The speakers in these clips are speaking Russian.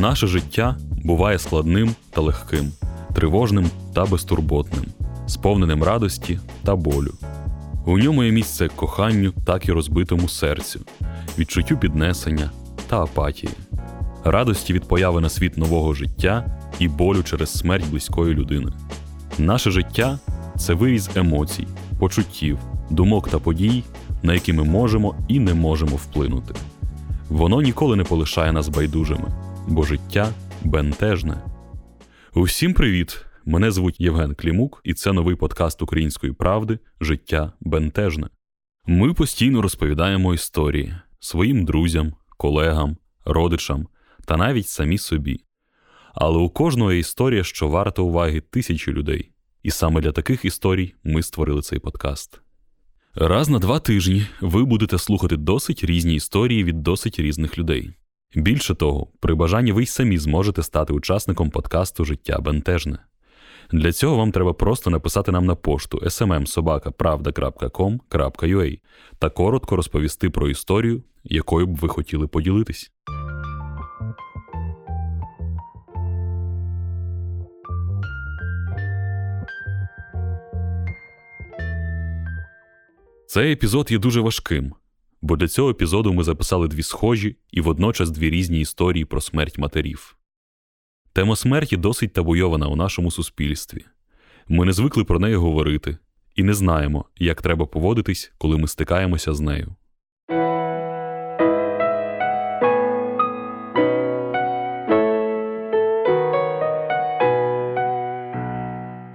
Наше життя буває складним та легким, тривожним та безтурботним, сповненим радості та болю. У ньому є місце коханню, так і розбитому серцю, відчуттю піднесення та апатії, радості від появи на світ нового життя і болю через смерть близької людини. Наше життя це виріз емоцій, почуттів, думок та подій, на які ми можемо і не можемо вплинути. Воно ніколи не полишає нас байдужими, бо життя бентежне. Усім привіт! Мене звуть Євген Клімук, і це новий подкаст Української правди Життя бентежне. Ми постійно розповідаємо історії своїм друзям, колегам, родичам та навіть самі собі. Але у кожного є історія, що варта уваги тисячі людей. І саме для таких історій ми створили цей подкаст. Раз на два тижні ви будете слухати досить різні історії від досить різних людей. Більше того, при бажанні ви й самі зможете стати учасником подкасту Життя бентежне. Для цього вам треба просто написати нам на пошту smmsobaka.pravda.com.ua та коротко розповісти про історію, якою б ви хотіли поділитись. Цей епізод є дуже важким, бо для цього епізоду ми записали дві схожі і водночас дві різні історії про смерть матерів. Тема смерті досить табуйована у нашому суспільстві. Ми не звикли про неї говорити і не знаємо, як треба поводитись, коли ми стикаємося з нею.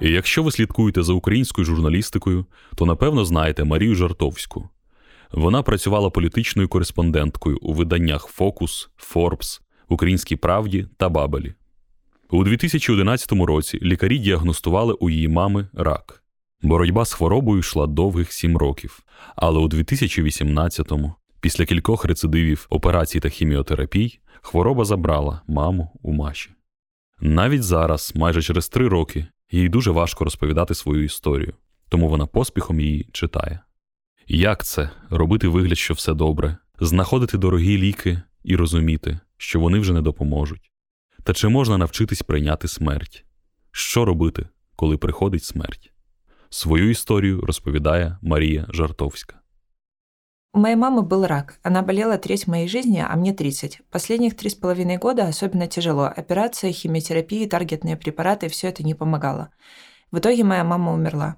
І якщо ви слідкуєте за українською журналістикою, то напевно знаєте Марію Жартовську. Вона працювала політичною кореспонденткою у виданнях Фокус, Форбс, Українській Правді та Бабелі. У 2011 році лікарі діагностували у її мами рак. Боротьба з хворобою йшла довгих сім років. Але у 2018-му, після кількох рецидивів операцій та хіміотерапій, хвороба забрала маму у Маші. Навіть зараз, майже через три роки, їй дуже важко розповідати свою історію, тому вона поспіхом її читає. Як це робити вигляд, що все добре, знаходити дорогі ліки і розуміти, що вони вже не допоможуть? Та чи можна навчитись прийняти смерть? Що робити, коли приходить смерть? Свою історію розповідає Марія Жартовська. У моей мамы был рак. Она болела треть моей жизни, а мне 30. Последних три с половиной года особенно тяжело. Операция, химиотерапия, таргетные препараты – все это не помогало. В итоге моя мама умерла.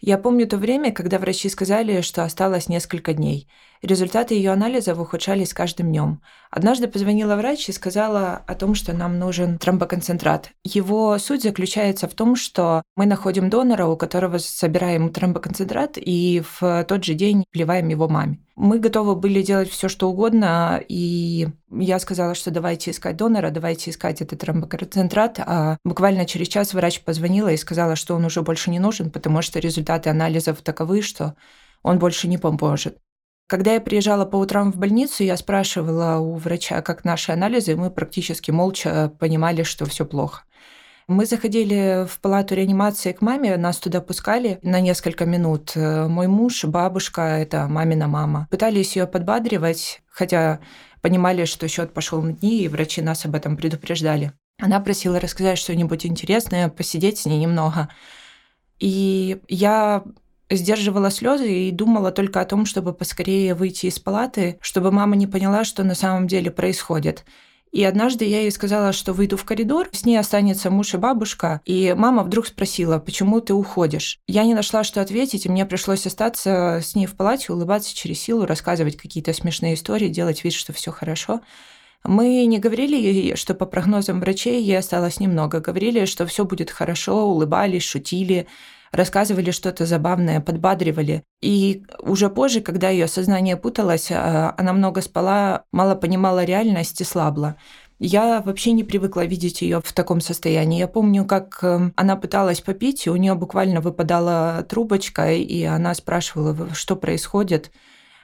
Я помню то время, когда врачи сказали, что осталось несколько дней. Результаты ее анализов ухудшались с каждым днем. Однажды позвонила врач и сказала о том, что нам нужен тромбоконцентрат. Его суть заключается в том, что мы находим донора, у которого собираем тромбоконцентрат, и в тот же день вливаем его маме. Мы готовы были делать все, что угодно, и я сказала, что давайте искать донора, давайте искать этот тромбоконцентрат, а буквально через час врач позвонила и сказала, что он уже больше не нужен, потому что результаты анализов таковы, что он больше не поможет. Когда я приезжала по утрам в больницу, я спрашивала у врача, как наши анализы, и мы практически молча понимали, что все плохо. Мы заходили в палату реанимации к маме, нас туда пускали на несколько минут. Мой муж, бабушка, это мамина мама. Пытались ее подбадривать, хотя понимали, что счет пошел на дни, и врачи нас об этом предупреждали. Она просила рассказать что-нибудь интересное, посидеть с ней немного. И я сдерживала слезы и думала только о том, чтобы поскорее выйти из палаты, чтобы мама не поняла, что на самом деле происходит. И однажды я ей сказала, что выйду в коридор, с ней останется муж и бабушка, и мама вдруг спросила, почему ты уходишь? Я не нашла, что ответить, и мне пришлось остаться с ней в палате, улыбаться через силу, рассказывать какие-то смешные истории, делать вид, что все хорошо. Мы не говорили ей, что по прогнозам врачей ей осталось немного. Говорили, что все будет хорошо, улыбались, шутили, рассказывали что-то забавное, подбадривали. И уже позже, когда ее сознание путалось, а, она много спала, мало понимала реальность и слабла. Я вообще не привыкла видеть ее в таком состоянии. Я помню, как эм, она пыталась попить, и у нее буквально выпадала трубочка, и она спрашивала, что происходит,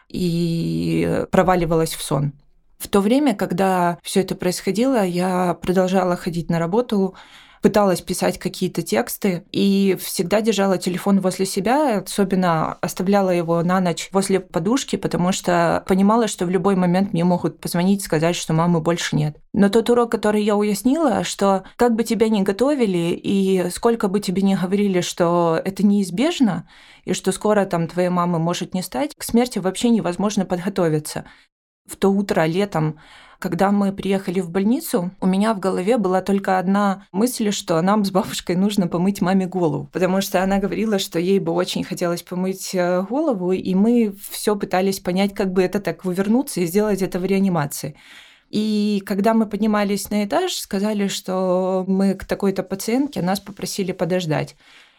и проваливалась в сон. В то время, когда все это происходило, я продолжала ходить на работу, пыталась писать какие-то тексты и всегда держала телефон возле себя, особенно оставляла его на ночь возле подушки, потому что понимала, что в любой момент мне могут позвонить и сказать, что мамы больше нет. Но тот урок, который я уяснила, что как бы тебя ни готовили и сколько бы тебе ни говорили, что это неизбежно, и что скоро там твоей мамы может не стать, к смерти вообще невозможно подготовиться. В то утро летом когда мы приехали в больницу, у меня в голове была только одна мысль, что нам с бабушкой нужно помыть маме голову, потому что она говорила, что ей бы очень хотелось помыть э, голову, и мы все пытались понять, как бы это так вывернуться и сделать это в реанимации. И когда мы поднимались на этаж, сказали, что мы к такой-то пациентке, нас попросили подождать.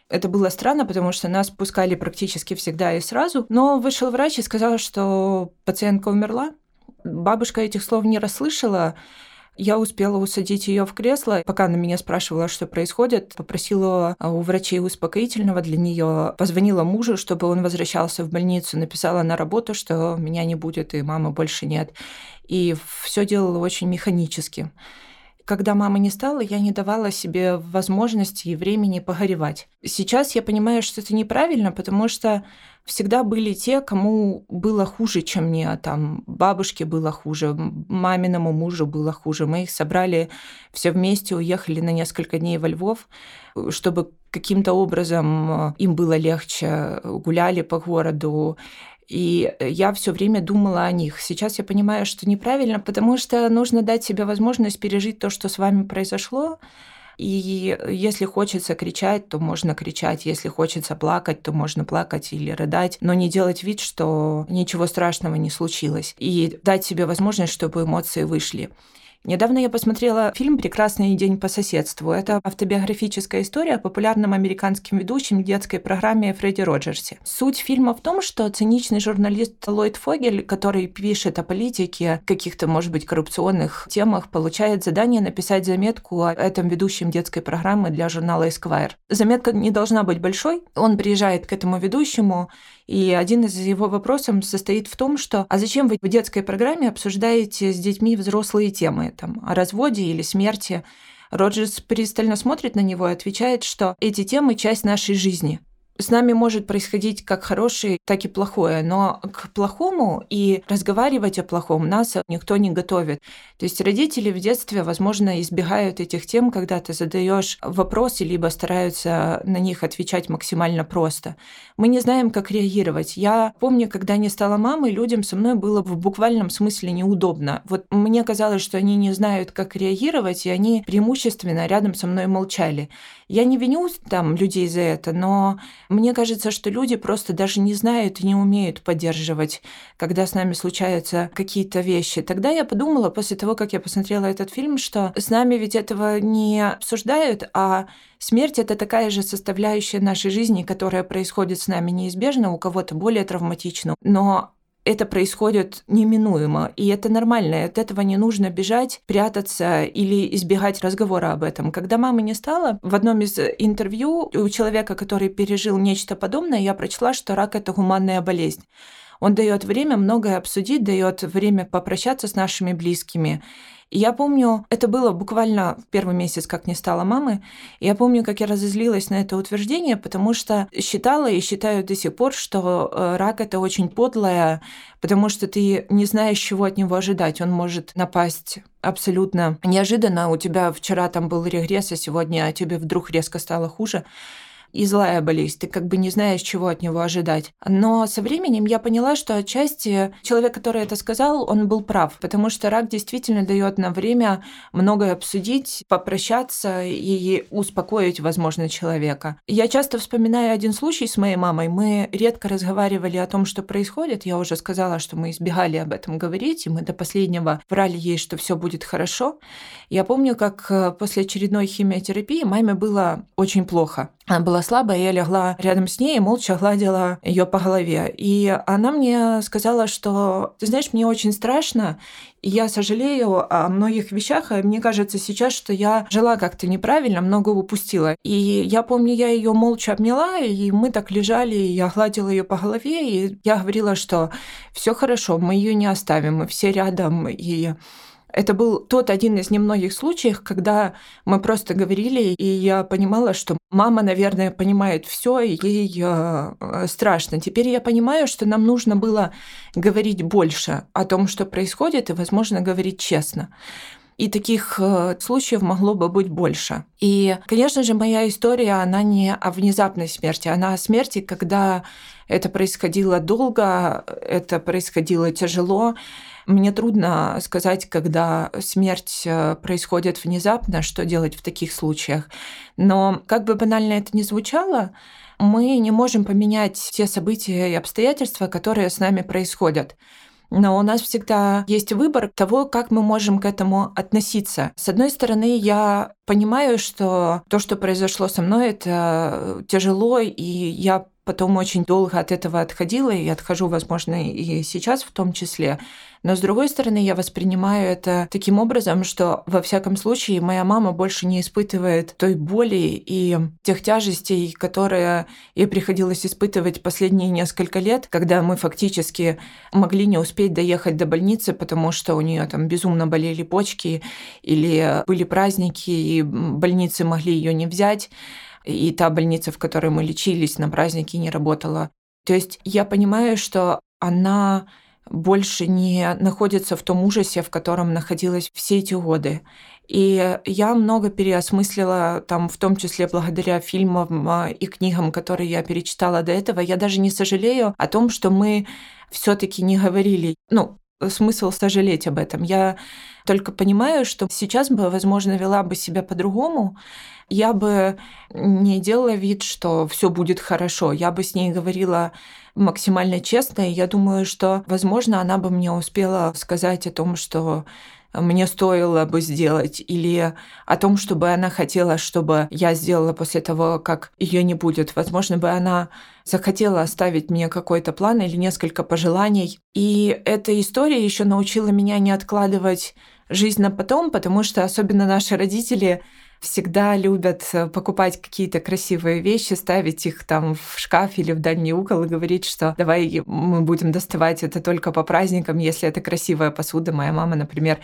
Это было странно, потому что нас пускали практически всегда и сразу. Но вышел врач и сказал, что пациентка умерла, Бабушка этих слов не расслышала. Я успела усадить ее в кресло, пока она меня спрашивала, что происходит, попросила у врачей успокоительного для нее, позвонила мужу, чтобы он возвращался в больницу, написала на работу, что меня не будет и мамы больше нет. И все делала очень механически. Когда мамы не стало, я не давала себе возможности и времени погоревать. Сейчас я понимаю, что это неправильно, потому что всегда были те, кому было хуже, чем мне. Там бабушке было хуже, маминому мужу было хуже. Мы их собрали все вместе, уехали на несколько дней во Львов, чтобы каким-то образом э, им было легче, гуляли по городу. И я все время думала о них. Сейчас я понимаю, что неправильно, потому что нужно дать себе возможность пережить то, что с вами произошло. И если хочется кричать, то можно кричать. Если хочется плакать, то можно плакать или рыдать, но не делать вид, что ничего страшного не случилось. И дать себе возможность, чтобы эмоции вышли. Недавно я посмотрела фильм «Прекрасный день по соседству». Это автобиографическая история о популярном американском ведущем детской программе Фредди Роджерсе. Суть фильма в том, что циничный журналист Ллойд Фогель, который пишет о политике, каких-то, может быть, коррупционных темах, получает задание написать заметку о этом ведущем детской программы для журнала Esquire. Заметка не должна быть большой. Он приезжает к этому ведущему и один из его вопросов состоит в том, что «А зачем вы в детской программе обсуждаете с детьми взрослые темы, там, о разводе или смерти?» Роджерс пристально смотрит на него и отвечает, что эти темы – часть нашей жизни – с нами может происходить как хорошее, так и плохое, но к плохому и разговаривать о плохом нас никто не готовит. То есть родители в детстве, возможно, избегают этих тем, когда ты задаешь вопросы, либо стараются на них отвечать максимально просто. Мы не знаем, как реагировать. Я помню, когда не стала мамой, людям со мной было в буквальном смысле неудобно. Вот мне казалось, что они не знают, как реагировать, и они преимущественно рядом со мной молчали. Я не виню там людей за это, но мне кажется, что люди просто даже не знают и не умеют поддерживать, когда с нами случаются какие-то вещи. Тогда я подумала, после того, как я посмотрела этот фильм, что с нами ведь этого не обсуждают, а смерть это такая же составляющая нашей жизни, которая происходит с нами неизбежно, у кого-то более травматично. Но это происходит неминуемо, и это нормально, от этого не нужно бежать, прятаться или избегать разговора об этом. Когда мамы не стало, в одном из интервью у человека, который пережил нечто подобное, я прочла, что рак – это гуманная болезнь. Он дает время многое обсудить, дает время попрощаться с нашими близкими. И я помню, это было буквально первый месяц, как не стало мамы. И я помню, как я разозлилась на это утверждение, потому что считала и считаю до сих пор, что э, рак это очень подлое, потому что ты не знаешь, чего от него ожидать. Он может напасть абсолютно неожиданно. У тебя вчера там был регресс, а сегодня тебе вдруг резко стало хуже и злая болезнь. Ты как бы не знаешь, чего от него ожидать. Но со временем я поняла, что отчасти человек, который это сказал, он был прав, потому что рак действительно дает на время многое обсудить, попрощаться и успокоить, возможно, человека. Я часто вспоминаю один случай с моей мамой. Мы редко разговаривали о том, что происходит. Я уже сказала, что мы избегали об этом говорить, и мы до последнего врали ей, что все будет хорошо. Я помню, как э, после очередной химиотерапии маме было очень плохо. Она была слабая, я легла рядом с ней и молча гладила ее по голове. И она мне сказала, что, ты знаешь, мне очень страшно, и я сожалею о многих вещах, и мне кажется сейчас, что я жила как-то неправильно, много упустила. И я помню, я ее молча обняла, и мы так лежали, и я гладила ее по голове, и я говорила, что все хорошо, мы ее не оставим, мы все рядом, и Это был тот один из немногих случаев, когда мы просто говорили, и я понимала, что мама, наверное, понимает все, и ей э, страшно. Теперь я понимаю, что нам нужно было говорить больше о том, что происходит, и, возможно, говорить честно. И таких э, случаев могло бы быть больше. И, конечно же, моя история, она не о внезапной смерти, она о смерти, когда это происходило долго, это происходило тяжело. Мне трудно сказать, когда смерть э, происходит внезапно, что делать в таких случаях. Но как бы банально это ни звучало, мы не можем поменять те события и обстоятельства, которые с нами происходят. Но у нас всегда есть выбор того, как мы можем к этому относиться. С одной стороны, я понимаю, что то, что произошло со мной, это тяжело, и я потом очень долго от этого отходила и отхожу, возможно, и сейчас в том числе. Но с другой стороны, я воспринимаю это таким образом, что во всяком случае моя мама больше не испытывает той боли и тех тяжестей, которые ей приходилось испытывать последние несколько лет, когда мы фактически могли не успеть доехать до больницы, потому что у нее там безумно болели почки или были праздники, и больницы могли ее не взять и та больница, в которой мы лечились на праздники, не работала. То есть я понимаю, что она больше не находится в том ужасе, в котором находилась все эти годы. И я много переосмыслила, там, в том числе благодаря фильмам а, и книгам, которые я перечитала до этого. Я даже не сожалею о том, что мы все-таки не говорили. Ну, смысл сожалеть об этом. Я только понимаю, что сейчас бы, возможно, вела бы себя по-другому, я бы не делала вид, что все будет хорошо. Я бы с ней говорила максимально честно, и я думаю, что, возможно, она бы мне успела сказать о том, что мне стоило бы сделать, или о том, чтобы она хотела, чтобы я сделала после того, как ее не будет. Возможно, бы она захотела оставить мне какой-то план или несколько пожеланий. И эта история еще научила меня не откладывать жизнь на потом, потому что особенно наши родители всегда любят э, покупать какие-то красивые вещи, ставить их там в шкаф или в дальний угол и говорить, что давай мы будем доставать это только по праздникам, если это красивая посуда. Моя мама, например,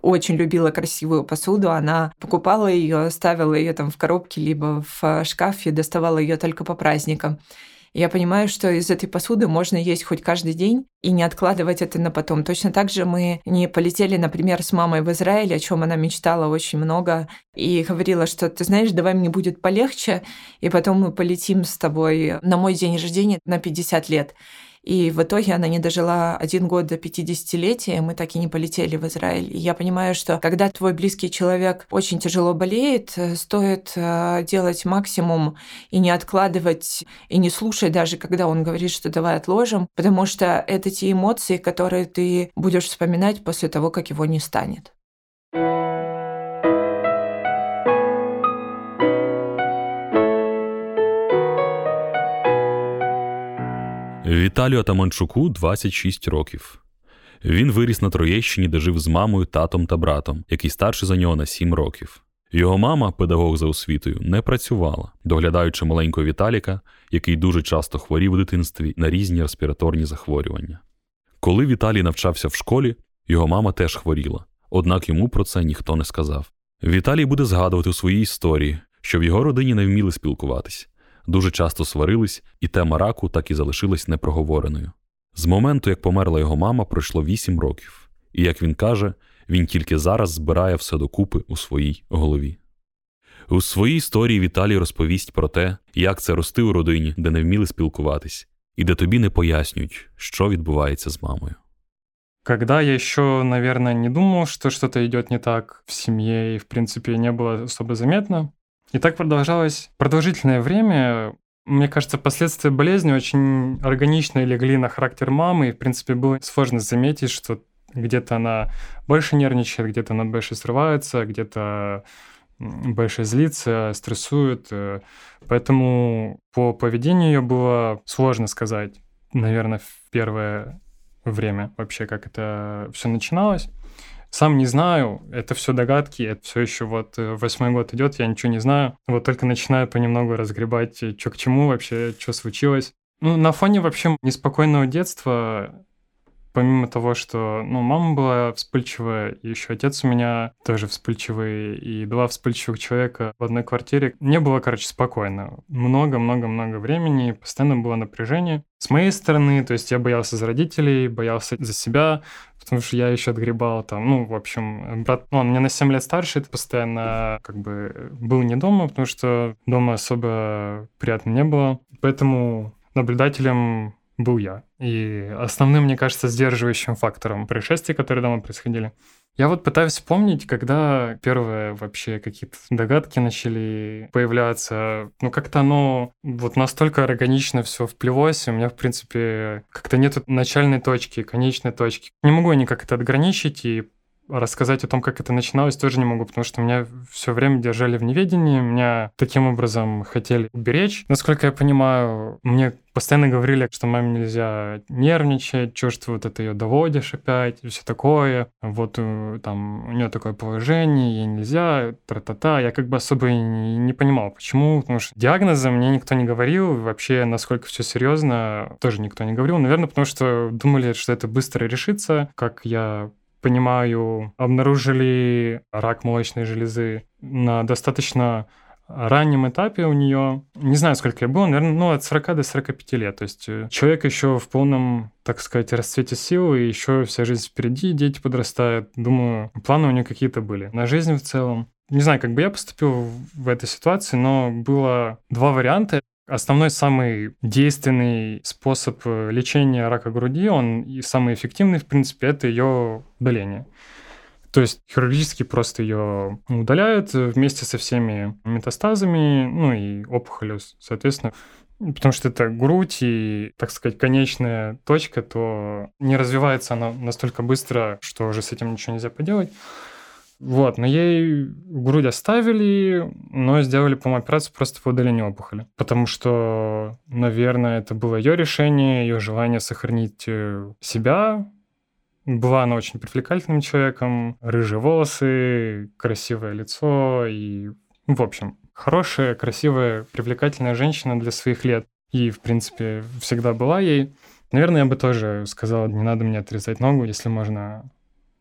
очень любила красивую посуду, она покупала ее, ставила ее там в коробке либо в шкафе, доставала ее только по праздникам. Я понимаю, что из этой посуды можно есть хоть каждый день и не откладывать это на потом. Точно так же мы не полетели, например, с мамой в Израиль, о чем она мечтала очень много, и говорила, что ты знаешь, давай мне будет полегче, и потом мы полетим с тобой на мой день рождения на 50 лет. И в итоге она не дожила один год до 50-летия, мы так и не полетели в Израиль. И я понимаю, что когда твой близкий человек очень тяжело болеет, э, стоит э, делать максимум и не откладывать, и не слушать даже, когда он говорит, что давай отложим, потому что это те эмоции, которые ты будешь вспоминать после того, как его не станет. Віталію Атаманчуку 26 років. Він виріс на Троєщині, де жив з мамою, татом та братом, який старший за нього на 7 років. Його мама, педагог за освітою, не працювала, доглядаючи маленького Віталіка, який дуже часто хворів у дитинстві на різні респіраторні захворювання. Коли Віталій навчався в школі, його мама теж хворіла, однак йому про це ніхто не сказав. Віталій буде згадувати у своїй історії, що в його родині не вміли спілкуватись, дуже часто сварились, і тема раку так і залишилась непроговореною. З моменту, як померла його мама, пройшло вісім років, і, як він каже, він тільки зараз збирає все докупи у своїй голові. У своїй історії Віталій розповість про те, як це рости у родині, де не вміли спілкуватись, і де тобі не пояснюють, що відбувається з мамою. Когда я еще, наверное, не думал, что что-то идет не так в семье, и, в принципе, не было особо заметно, И так продолжалось продолжительное время. Мне кажется, последствия болезни очень органично легли на характер мамы, и, в принципе, было сложно заметить, что где-то она больше нервничает, где-то она больше срывается, где-то больше злится, стрессует. Э. Поэтому по поведению ее было сложно сказать, наверное, в первое время вообще, как это все начиналось. Сам не знаю, это все догадки, это все еще вот э, восьмой год идет, я ничего не знаю. Вот только начинаю понемногу разгребать, э, что к чему вообще, что случилось. Ну, на фоне вообще неспокойного детства помимо того, что, ну, мама была вспыльчивая, еще отец у меня тоже вспыльчивый, и два вспыльчивых человека в одной квартире, не было, короче, спокойно. Много-много-много времени, постоянно было напряжение. С моей стороны, то есть я боялся за родителей, боялся за себя, потому что я еще отгребал там, ну, в общем, брат, ну, он мне на 7 лет старше, это постоянно как бы был не дома, потому что дома особо приятно не было. Поэтому наблюдателем был я. И основным, мне кажется, сдерживающим фактором происшествий, которые дома происходили. Я вот пытаюсь вспомнить, когда первые вообще какие-то догадки начали появляться. Ну, как-то оно вот настолько органично все вплелось, у меня, в принципе, как-то нет начальной точки, конечной точки. Не могу я никак это ограничить и рассказать о том, как это начиналось, тоже не могу, потому что меня все время держали в неведении, меня таким образом хотели уберечь. Насколько я понимаю, мне постоянно говорили, что маме нельзя нервничать, что вот это ее доводишь опять, и все такое. Вот э, там у нее такое положение, ей нельзя, тра-та-та. Я как бы особо и не понимал, почему, потому что диагноза мне никто не говорил, вообще насколько все серьезно, тоже никто не говорил. Наверное, потому что думали, что это быстро решится, как я понимаю, обнаружили рак молочной железы на достаточно раннем этапе у нее, не знаю, сколько ей было, наверное, ну, от 40 до 45 лет. То есть э, человек еще в полном, так сказать, расцвете сил, и еще вся жизнь впереди, дети подрастают. Думаю, планы у нее какие-то были. На жизнь в целом. Не знаю, как бы я поступил в этой ситуации, но было два варианта. Основной самый действенный способ э, лечения рака груди, он и самый эффективный, в принципе, это ее удаление. То есть хирургически просто ее удаляют вместе со всеми метастазами, ну и опухолью, соответственно. Потому что это грудь и, так сказать, конечная точка, то не развивается она настолько быстро, что уже с этим ничего нельзя поделать. Вот, но ей грудь оставили, но сделали, по-моему, операцию просто по удалению опухоли. Потому что, наверное, это было ее решение, ее желание сохранить э, себя. Была она очень привлекательным человеком, рыжие волосы, красивое лицо и, в общем, хорошая, красивая, привлекательная женщина для своих лет. И, в принципе, всегда была ей. Наверное, я бы тоже сказал, не надо мне отрезать ногу, если можно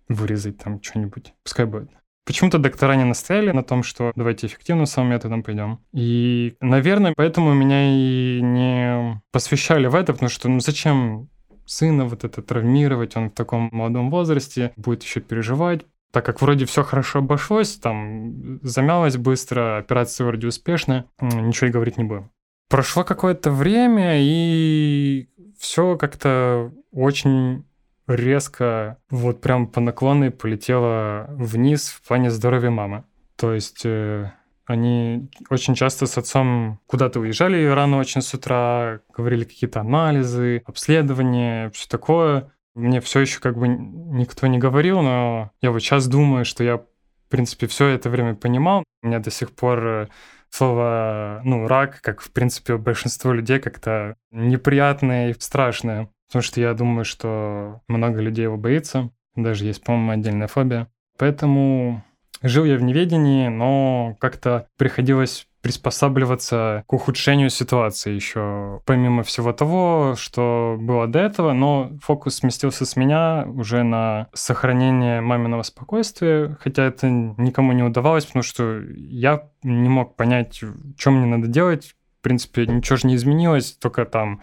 вырезать там что-нибудь. Пускай будет. Почему-то доктора не настояли на том, что давайте эффективным самым методом пойдем. И, наверное, поэтому меня и не посвящали в это, потому что ну зачем сына вот это травмировать, он в таком молодом возрасте будет еще переживать, так как вроде все хорошо обошлось, там замялось быстро, операция вроде успешная, ничего и говорить не будем. Прошло какое-то время, и все как-то очень резко, вот прям по наклонной полетела вниз в плане здоровья мамы. То есть э, они очень часто с отцом куда-то уезжали рано очень с утра, говорили какие-то анализы, обследования, все такое. Мне все еще как бы никто не говорил, но я вот сейчас думаю, что я, в принципе, все это время понимал. У меня до сих пор э, слово, ну, рак, как, в принципе, у большинства людей как-то неприятное и страшное. Потому что я думаю, что много людей его боится. Даже есть, по-моему, отдельная фобия. Поэтому жил я в неведении, но как-то приходилось приспосабливаться к ухудшению ситуации еще, помимо всего того, что было до этого, но фокус сместился с меня уже на сохранение маминого спокойствия, хотя это никому не удавалось, потому что я не мог понять, что мне надо делать, в принципе, ничего же не изменилось, только там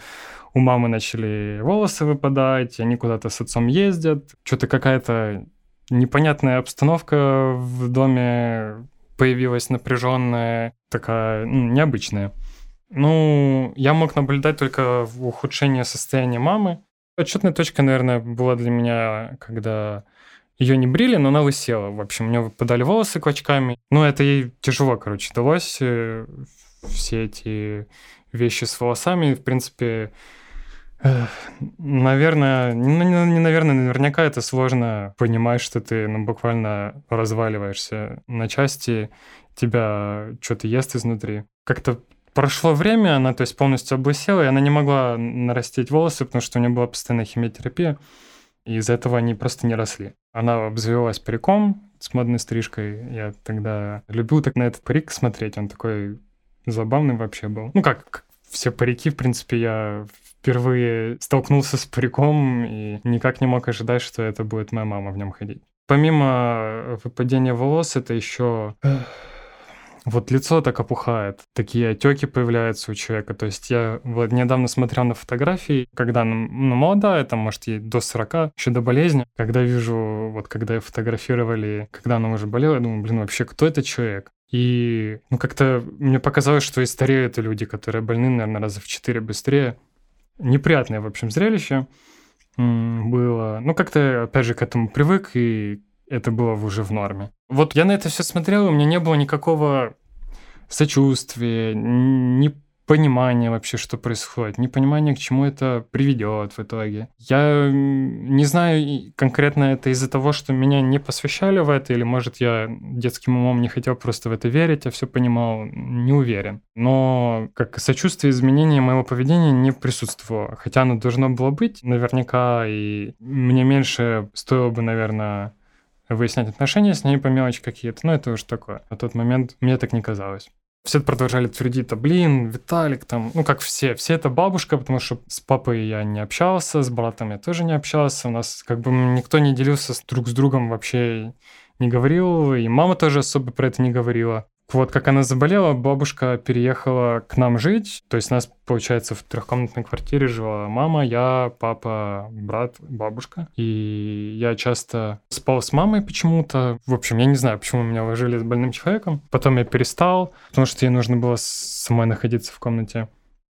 у мамы начали волосы выпадать, они куда-то с отцом ездят, что-то какая-то непонятная обстановка в доме появилась напряженная, такая ну, необычная. Ну, я мог наблюдать только в ухудшении состояния мамы. Отчетная точка, наверное, была для меня, когда ее не брили, но она высела. В общем, у нее выпадали волосы клочками. Ну, это ей тяжело, короче, далось. Э, все эти вещи с волосами. В принципе, Наверное, ну, не наверное, наверняка это сложно понимать, что ты ну, буквально разваливаешься на части, тебя что-то ест изнутри. Как-то прошло время, она то есть полностью облысела, и она не могла нарастить волосы, потому что у нее была постоянная химиотерапия, и из-за этого они просто не росли. Она обзавелась париком с модной стрижкой. Я тогда любил так на этот парик смотреть, он такой забавный вообще был. Ну как, все парики, в принципе, я впервые столкнулся с париком и никак не мог ожидать, что это будет моя мама в нем ходить. Помимо выпадения волос, это еще вот лицо так опухает, такие отеки появляются у человека. То есть я вот недавно смотрел на фотографии, когда ну, молодая, там, может, ей до 40, еще до болезни. Когда вижу, вот когда фотографировали, когда она уже болела, я думаю, блин, вообще, кто этот человек? И ну, как-то мне показалось, что и стареют люди, которые больны, наверное, раза в четыре быстрее. Неприятное, в общем, зрелище было. Ну, как-то, опять же, к этому привык, и это было уже в норме. Вот я на это все смотрел, и у меня не было никакого сочувствия, ни понимания вообще, что происходит, непонимания, к чему это приведет в итоге. Я не знаю, конкретно это из-за того, что меня не посвящали в это, или, может, я детским умом не хотел просто в это верить, а все понимал, не уверен. Но как сочувствие изменения моего поведения не присутствовало, хотя оно должно было быть наверняка, и мне меньше стоило бы, наверное, выяснять отношения с ней по мелочи какие-то, но это уже такое. На тот момент мне так не казалось. Все продолжали твердить, а блин, Виталик там, ну как все, все это бабушка, потому что с папой я не общался, с братом я тоже не общался, у нас как бы никто не делился друг с другом вообще не говорил, и мама тоже особо про это не говорила. Вот как она заболела, бабушка переехала к нам жить. То есть у нас, получается, в трехкомнатной квартире жила мама, я, папа, брат, бабушка. И я часто спал с мамой почему-то. В общем, я не знаю, почему меня ложили с больным человеком. Потом я перестал, потому что ей нужно было самой находиться в комнате.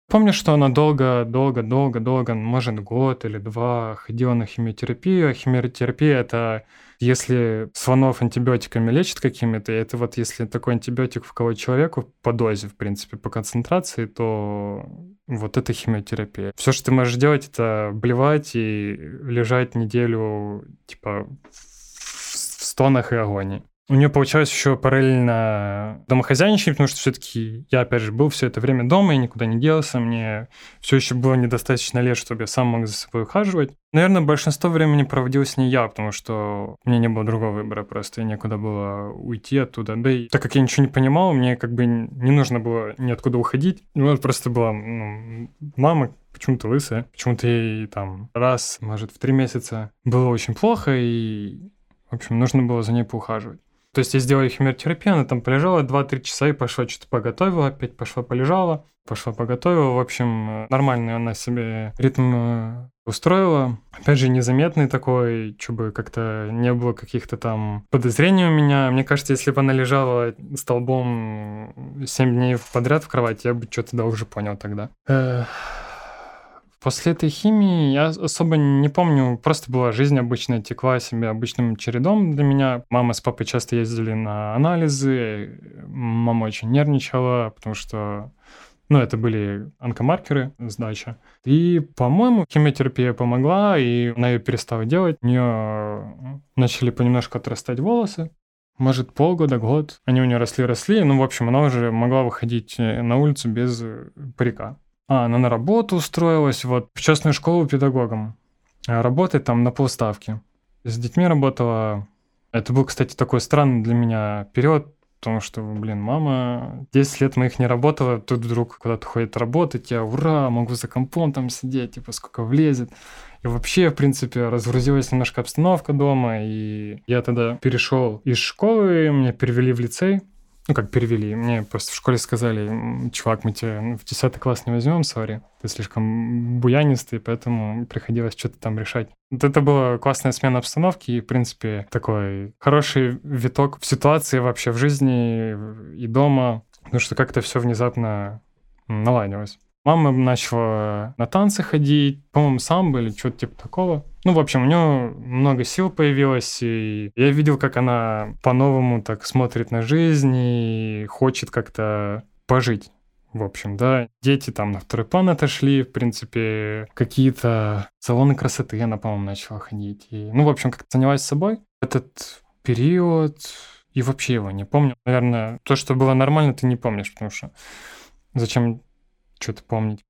Помню, что она долго, долго, долго, долго, может, год или два ходила на химиотерапию. А химиотерапия — это если слонов антибиотиками лечат какими-то, это вот если такой антибиотик вколоть человеку по дозе, в принципе, по концентрации, то вот это химиотерапия. Все, что ты можешь делать, это блевать и лежать неделю, типа, в стонах и агонии. У нее получалось еще параллельно домохозяйничать, потому что все-таки я, опять же, был все это время дома и никуда не делся. Мне все еще было недостаточно лет, чтобы я сам мог за собой ухаживать. Наверное, большинство времени проводил с ней я, потому что у меня не было другого выбора, просто и некуда было уйти оттуда. Да и так как я ничего не понимал, мне как бы не нужно было ниоткуда уходить. Ну, просто была ну, мама, почему-то лысая, почему-то ей там раз, может, в три месяца было очень плохо, и, в общем, нужно было за ней поухаживать. То есть я сделала химиотерапию, она там полежала 2-3 часа и пошла что-то поготовила, опять пошла полежала, пошла поготовила. В общем, нормальный она себе ритм э, устроила. Опять же, незаметный такой, чтобы как-то не было каких-то там подозрений у меня. Мне кажется, если бы она лежала столбом 7 дней подряд в кровати, я бы что-то да уже понял тогда. После этой химии я особо не помню, просто была жизнь обычная, текла себе обычным чередом для меня. Мама с папой часто ездили на анализы, мама очень нервничала, потому что ну, это были онкомаркеры, сдача. И, по-моему, химиотерапия помогла, и она ее перестала делать. У нее начали понемножку отрастать волосы. Может, полгода, год. Они у нее росли-росли. Ну, в общем, она уже могла выходить на улицу без парика. А, она на работу устроилась, вот, в частную школу педагогом. А работает там на полставки. С детьми работала. Это был, кстати, такой странный для меня период, потому что, блин, мама 10 лет моих не работала, тут вдруг куда-то ходит работать, я, ура, могу за компом там сидеть, типа, сколько влезет. И вообще, в принципе, разгрузилась немножко обстановка дома, и я тогда перешел из школы, меня перевели в лицей, ну, как перевели. Мне просто в школе сказали, чувак, мы тебя в 10 класс не возьмем, сори. Ты слишком буянистый, поэтому приходилось что-то там решать. Вот это была классная смена обстановки и, в принципе, такой хороший виток в ситуации вообще в жизни и дома, потому что как-то все внезапно наладилось. Мама начала на танцы ходить, по-моему, самбо или что-то типа такого. Ну, в общем, у нее много сил появилось, и я видел, как она по-новому так смотрит на жизнь и хочет как-то пожить. В общем, да, дети там на второй план отошли, в принципе, какие-то салоны красоты она, по-моему, начала ходить. И, ну, в общем, как-то занялась собой. Этот период, и вообще его не помню. Наверное, то, что было нормально, ты не помнишь, потому что зачем что-то помнить.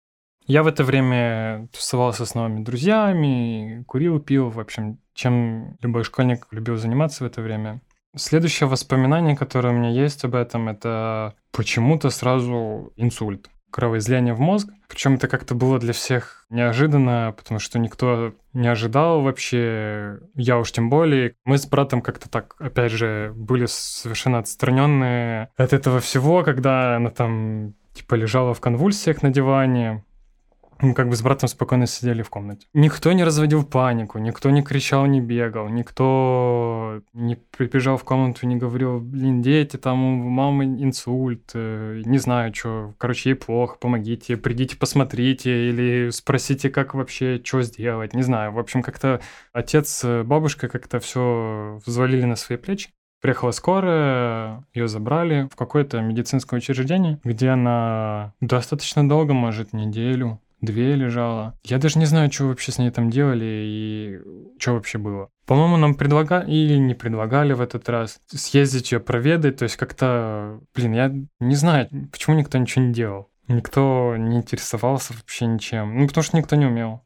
Я в это время тусовался с новыми друзьями, курил, пил, в общем, чем любой школьник любил заниматься в это время. Следующее воспоминание, которое у меня есть об этом, это почему-то сразу инсульт. кровоизлияние в мозг. Причем это как-то было для всех неожиданно, потому что никто не ожидал вообще, я уж тем более. Мы с братом как-то так, опять же, были совершенно отстраненные от этого всего, когда она там типа лежала в конвульсиях на диване, мы как бы с братом спокойно сидели в комнате. Никто не разводил панику, никто не кричал, не бегал, никто не прибежал в комнату не говорил, блин, дети, там у мамы инсульт, э, не знаю, что, короче, ей плохо, помогите, придите посмотрите или спросите, как вообще, что сделать, не знаю. В общем, как-то отец, бабушка как-то все взвалили на свои плечи. Приехала скорая, ее забрали в какое-то медицинское учреждение, где она достаточно долго, может, неделю, две лежала. Я даже не знаю, что вообще с ней там делали и что вообще было. По-моему, нам предлагали или не предлагали в этот раз съездить ее проведать. То есть как-то, блин, я не знаю, почему никто ничего не делал. Никто не интересовался вообще ничем. Ну, потому что никто не умел.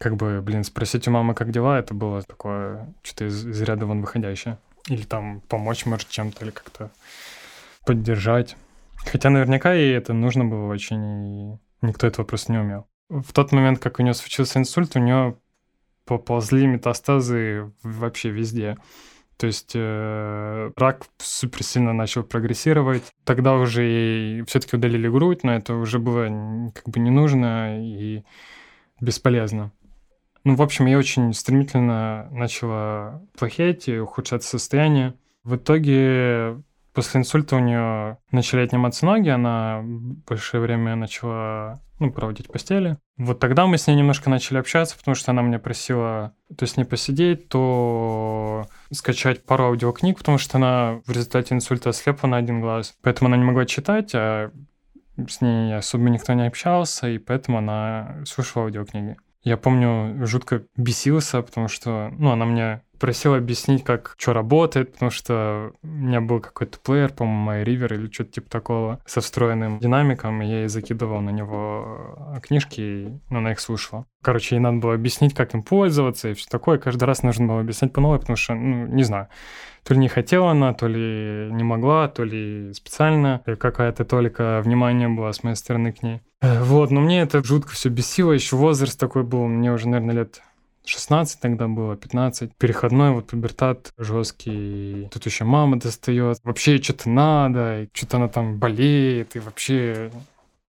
Как бы, блин, спросить у мамы, как дела, это было такое, что-то из, из ряда вон выходящее. Или там помочь, может, чем-то, или как-то поддержать. Хотя наверняка ей это нужно было очень, и Никто этого просто не умел. В тот момент, как у нее случился инсульт, у нее поползли метастазы вообще везде. То есть э, рак супер сильно начал прогрессировать. Тогда уже ей все-таки удалили грудь, но это уже было как бы не нужно и бесполезно. Ну, в общем, я очень стремительно начала плохеть и ухудшаться состояние. В итоге После инсульта у нее начали отниматься ноги, она большое время начала ну, проводить постели. Вот тогда мы с ней немножко начали общаться, потому что она меня просила то с ней посидеть, то скачать пару аудиокниг, потому что она в результате инсульта ослепла на один глаз. Поэтому она не могла читать, а с ней особо никто не общался, и поэтому она слушала аудиокниги. Я помню, жутко бесился, потому что, ну, она мне просил объяснить, как что работает, потому что у меня был какой-то плеер, по-моему, MyRiver или что-то типа такого, со встроенным динамиком, и я ей закидывал на него книжки, и ну, она их слушала. Короче, ей надо было объяснить, как им пользоваться, и все такое. Каждый раз нужно было объяснять по новой, потому что, ну, не знаю, то ли не хотела она, то ли не могла, то ли специально какая-то только внимания была с моей стороны к ней. Э, вот, но мне это жутко все бесило, еще возраст такой был, мне уже, наверное, лет 16 тогда было, 15. Переходной вот пубертат жесткий. Тут еще мама достает. Вообще что-то надо, что-то она там болеет, и вообще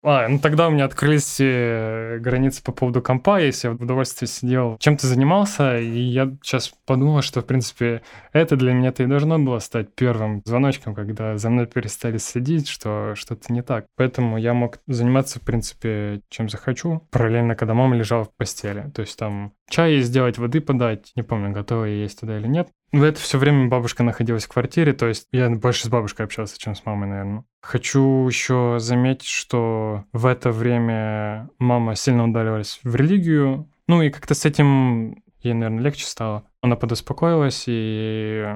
а, ну тогда у меня открылись все границы по поводу компа, если я в удовольствие сидел, чем то занимался, и я сейчас подумал, что, в принципе, это для меня-то и должно было стать первым звоночком, когда за мной перестали следить, что что-то не так. Поэтому я мог заниматься, в принципе, чем захочу, параллельно, когда мама лежала в постели. То есть там чай сделать, воды подать, не помню, готова я есть тогда или нет. В это все время бабушка находилась в квартире, то есть я больше с бабушкой общался, чем с мамой, наверное. Хочу еще заметить, что в это время мама сильно ударилась в религию. Ну и как-то с этим ей, наверное, легче стало. Она подуспокоилась и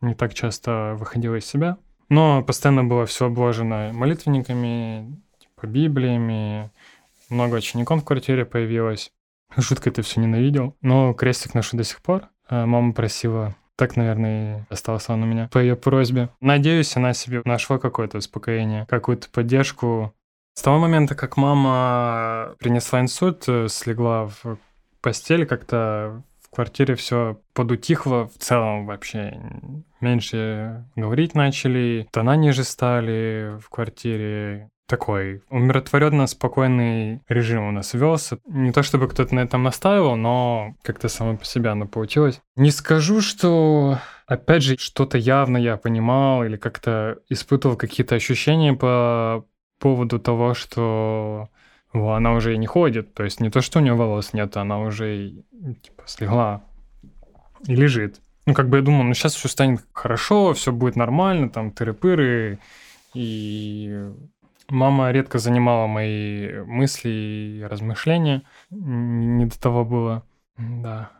не так часто выходила из себя. Но постоянно было все обложено молитвенниками, типа Библиями. Много учеников в квартире появилось. Жутко это все ненавидел. Но крестик ношу до сих пор. А мама просила так, наверное, и остался он у меня по ее просьбе. Надеюсь, она себе нашла какое-то успокоение, какую-то поддержку. С того момента, как мама принесла инсульт, э, слегла в постель, как-то в квартире все подутихло в целом вообще. Меньше говорить начали, тона ниже стали в квартире такой умиротворенно спокойный режим у нас велся. Не то чтобы кто-то на этом настаивал, но как-то само по себе оно получилось. Не скажу, что опять же что-то явно я понимал или как-то испытывал какие-то ощущения по поводу того, что она уже и не ходит. То есть не то, что у нее волос нет, она уже типа слегла и лежит. Ну, как бы я думал, ну сейчас все станет хорошо, все будет нормально, там тыры-пыры, и Мама редко занимала мои мысли и размышления. Не до того было. Да.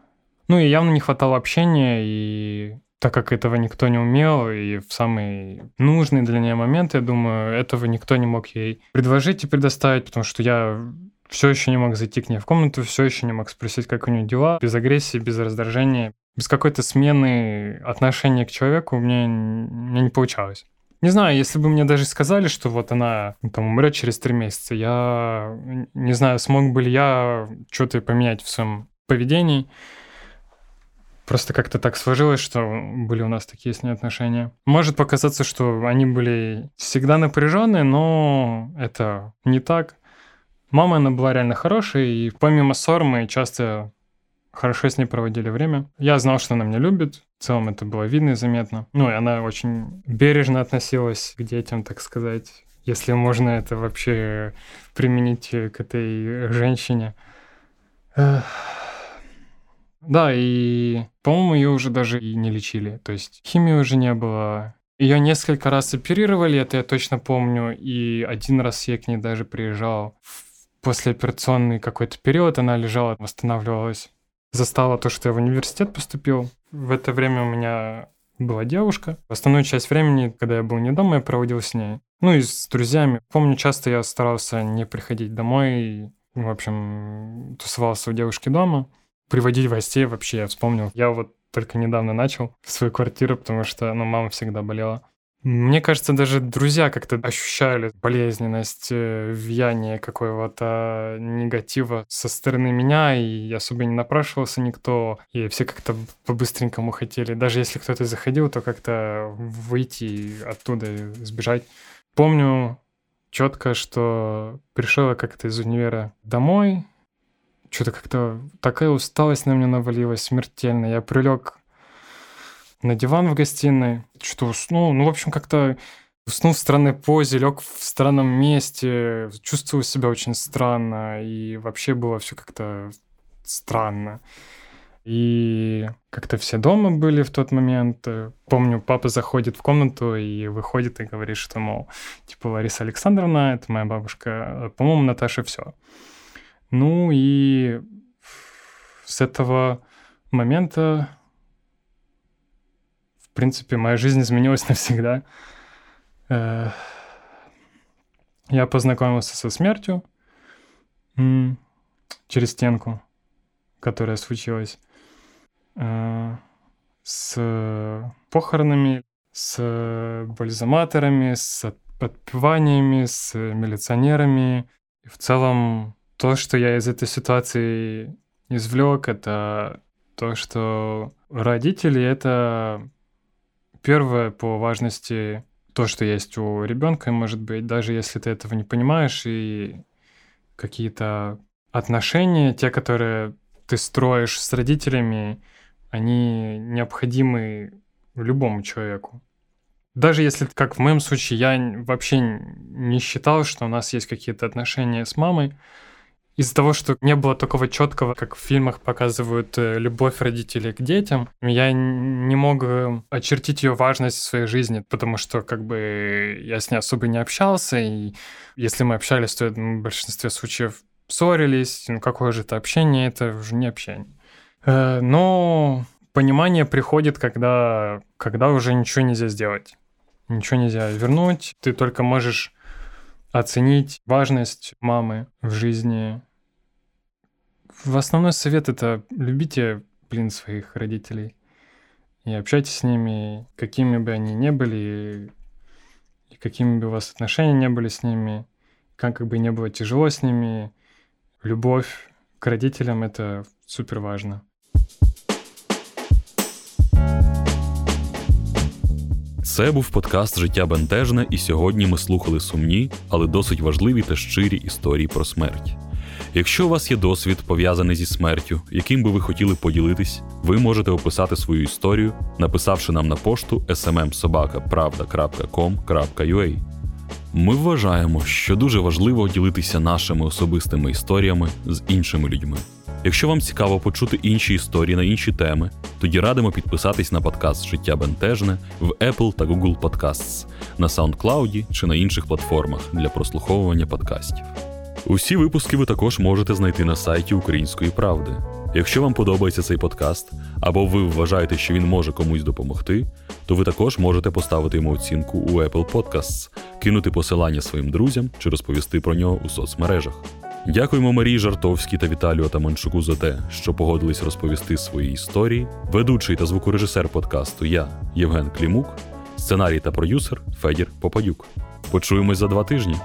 Ну и явно не хватало общения, и так как этого никто не умел, и в самый нужный для нее момент, я думаю, этого никто не мог ей предложить и предоставить, потому что я все еще не мог зайти к ней в комнату, все еще не мог спросить, как у нее дела, без агрессии, без раздражения, без какой-то смены отношения к человеку у меня, у меня не получалось. Не знаю, если бы мне даже сказали, что вот она ну, там умрет через три месяца, я не знаю, смог бы ли я что-то поменять в своем поведении. Просто как-то так сложилось, что были у нас такие с ней отношения. Может показаться, что они были всегда напряженные, но это не так. Мама, она была реально хорошей, и помимо ссор мы часто хорошо с ней проводили время. Я знал, что она меня любит, в целом это было видно и заметно. Ну, и она очень бережно относилась к детям, так сказать, если можно это вообще применить к этой женщине. Эх. Да, и, по-моему, ее уже даже и не лечили. То есть химии уже не было. Ее несколько раз оперировали, это я точно помню. И один раз я к ней даже приезжал в послеоперационный какой-то период. Она лежала, восстанавливалась. Застала то, что я в университет поступил. В это время у меня была девушка. Основную часть времени, когда я был не дома, я проводил с ней. Ну и с друзьями. Помню, часто я старался не приходить домой. В общем, тусовался у девушки дома приводить гостей вообще, я вспомнил. Я вот только недавно начал свою квартиру, потому что, ну, мама всегда болела. Мне кажется, даже друзья как-то ощущали болезненность, э, влияние какого-то негатива со стороны меня, и особо не напрашивался никто, и все как-то по-быстренькому хотели. Даже если кто-то заходил, то как-то выйти оттуда, сбежать. Помню четко, что пришел я как-то из универа домой, что-то как-то такая усталость на меня навалилась смертельно. Я прилег на диван в гостиной, что уснул. Ну, в общем, как-то уснул в странной позе, лег в странном месте, чувствовал себя очень странно, и вообще было все как-то странно. И как-то все дома были в тот момент. Помню, папа заходит в комнату и выходит и говорит, что, мол, типа, Лариса Александровна, это моя бабушка, по-моему, Наташа все. Ну и с этого момента, в принципе, моя жизнь изменилась навсегда. Э, я познакомился со смертью через стенку, которая случилась, э, с похоронами, с бальзаматорами, с подпеваниями, с милиционерами. И в целом то, что я из этой ситуации извлек, это то, что родители это первое по важности то, что есть у ребенка, может быть, даже если ты этого не понимаешь, и какие-то отношения, те, которые ты строишь с родителями, они необходимы любому человеку. Даже если, как в моем случае, я вообще не считал, что у нас есть какие-то отношения с мамой, из-за того, что не было такого четкого, как в фильмах показывают э, любовь родителей к детям, я не мог э, очертить ее важность в своей жизни, потому что как бы я с ней особо не общался, и если мы общались, то в большинстве случаев ссорились, ну какое же это общение, это уже не общение. Э, но понимание приходит, когда, когда уже ничего нельзя сделать. Ничего нельзя вернуть, ты только можешь оценить важность мамы в жизни в основной совет это любите, блин, своих родителей. И общайтесь с ними, какими бы они ни были, и какими бы у вас отношения не были с ними, как бы не было тяжело с ними, любовь к родителям — это супер важно. Це був подкаст Життя бентежне, і сьогодні ми слухали сумні, але досить важливі та щирі історії про смерть. Якщо у вас є досвід пов'язаний зі смертю, яким би ви хотіли поділитись, ви можете описати свою історію, написавши нам на пошту smmsobaka.pravda.com.ua. Ми вважаємо, що дуже важливо ділитися нашими особистими історіями з іншими людьми. Якщо вам цікаво почути інші історії на інші теми, тоді радимо підписатись на подкаст Життя Бентежне в Apple та Google Podcasts, на SoundCloud чи на інших платформах для прослуховування подкастів. Усі випуски ви також можете знайти на сайті Української правди. Якщо вам подобається цей подкаст, або ви вважаєте, що він може комусь допомогти, то ви також можете поставити йому оцінку у Apple Podcasts, кинути посилання своїм друзям чи розповісти про нього у соцмережах. Дякуємо Марії Жартовській та Віталію Атаманчуку за те, що погодились розповісти свої історії. Ведучий та звукорежисер подкасту я, Євген Клімук. Сценарій та продюсер Федір Попадюк. Почуємось за два тижні.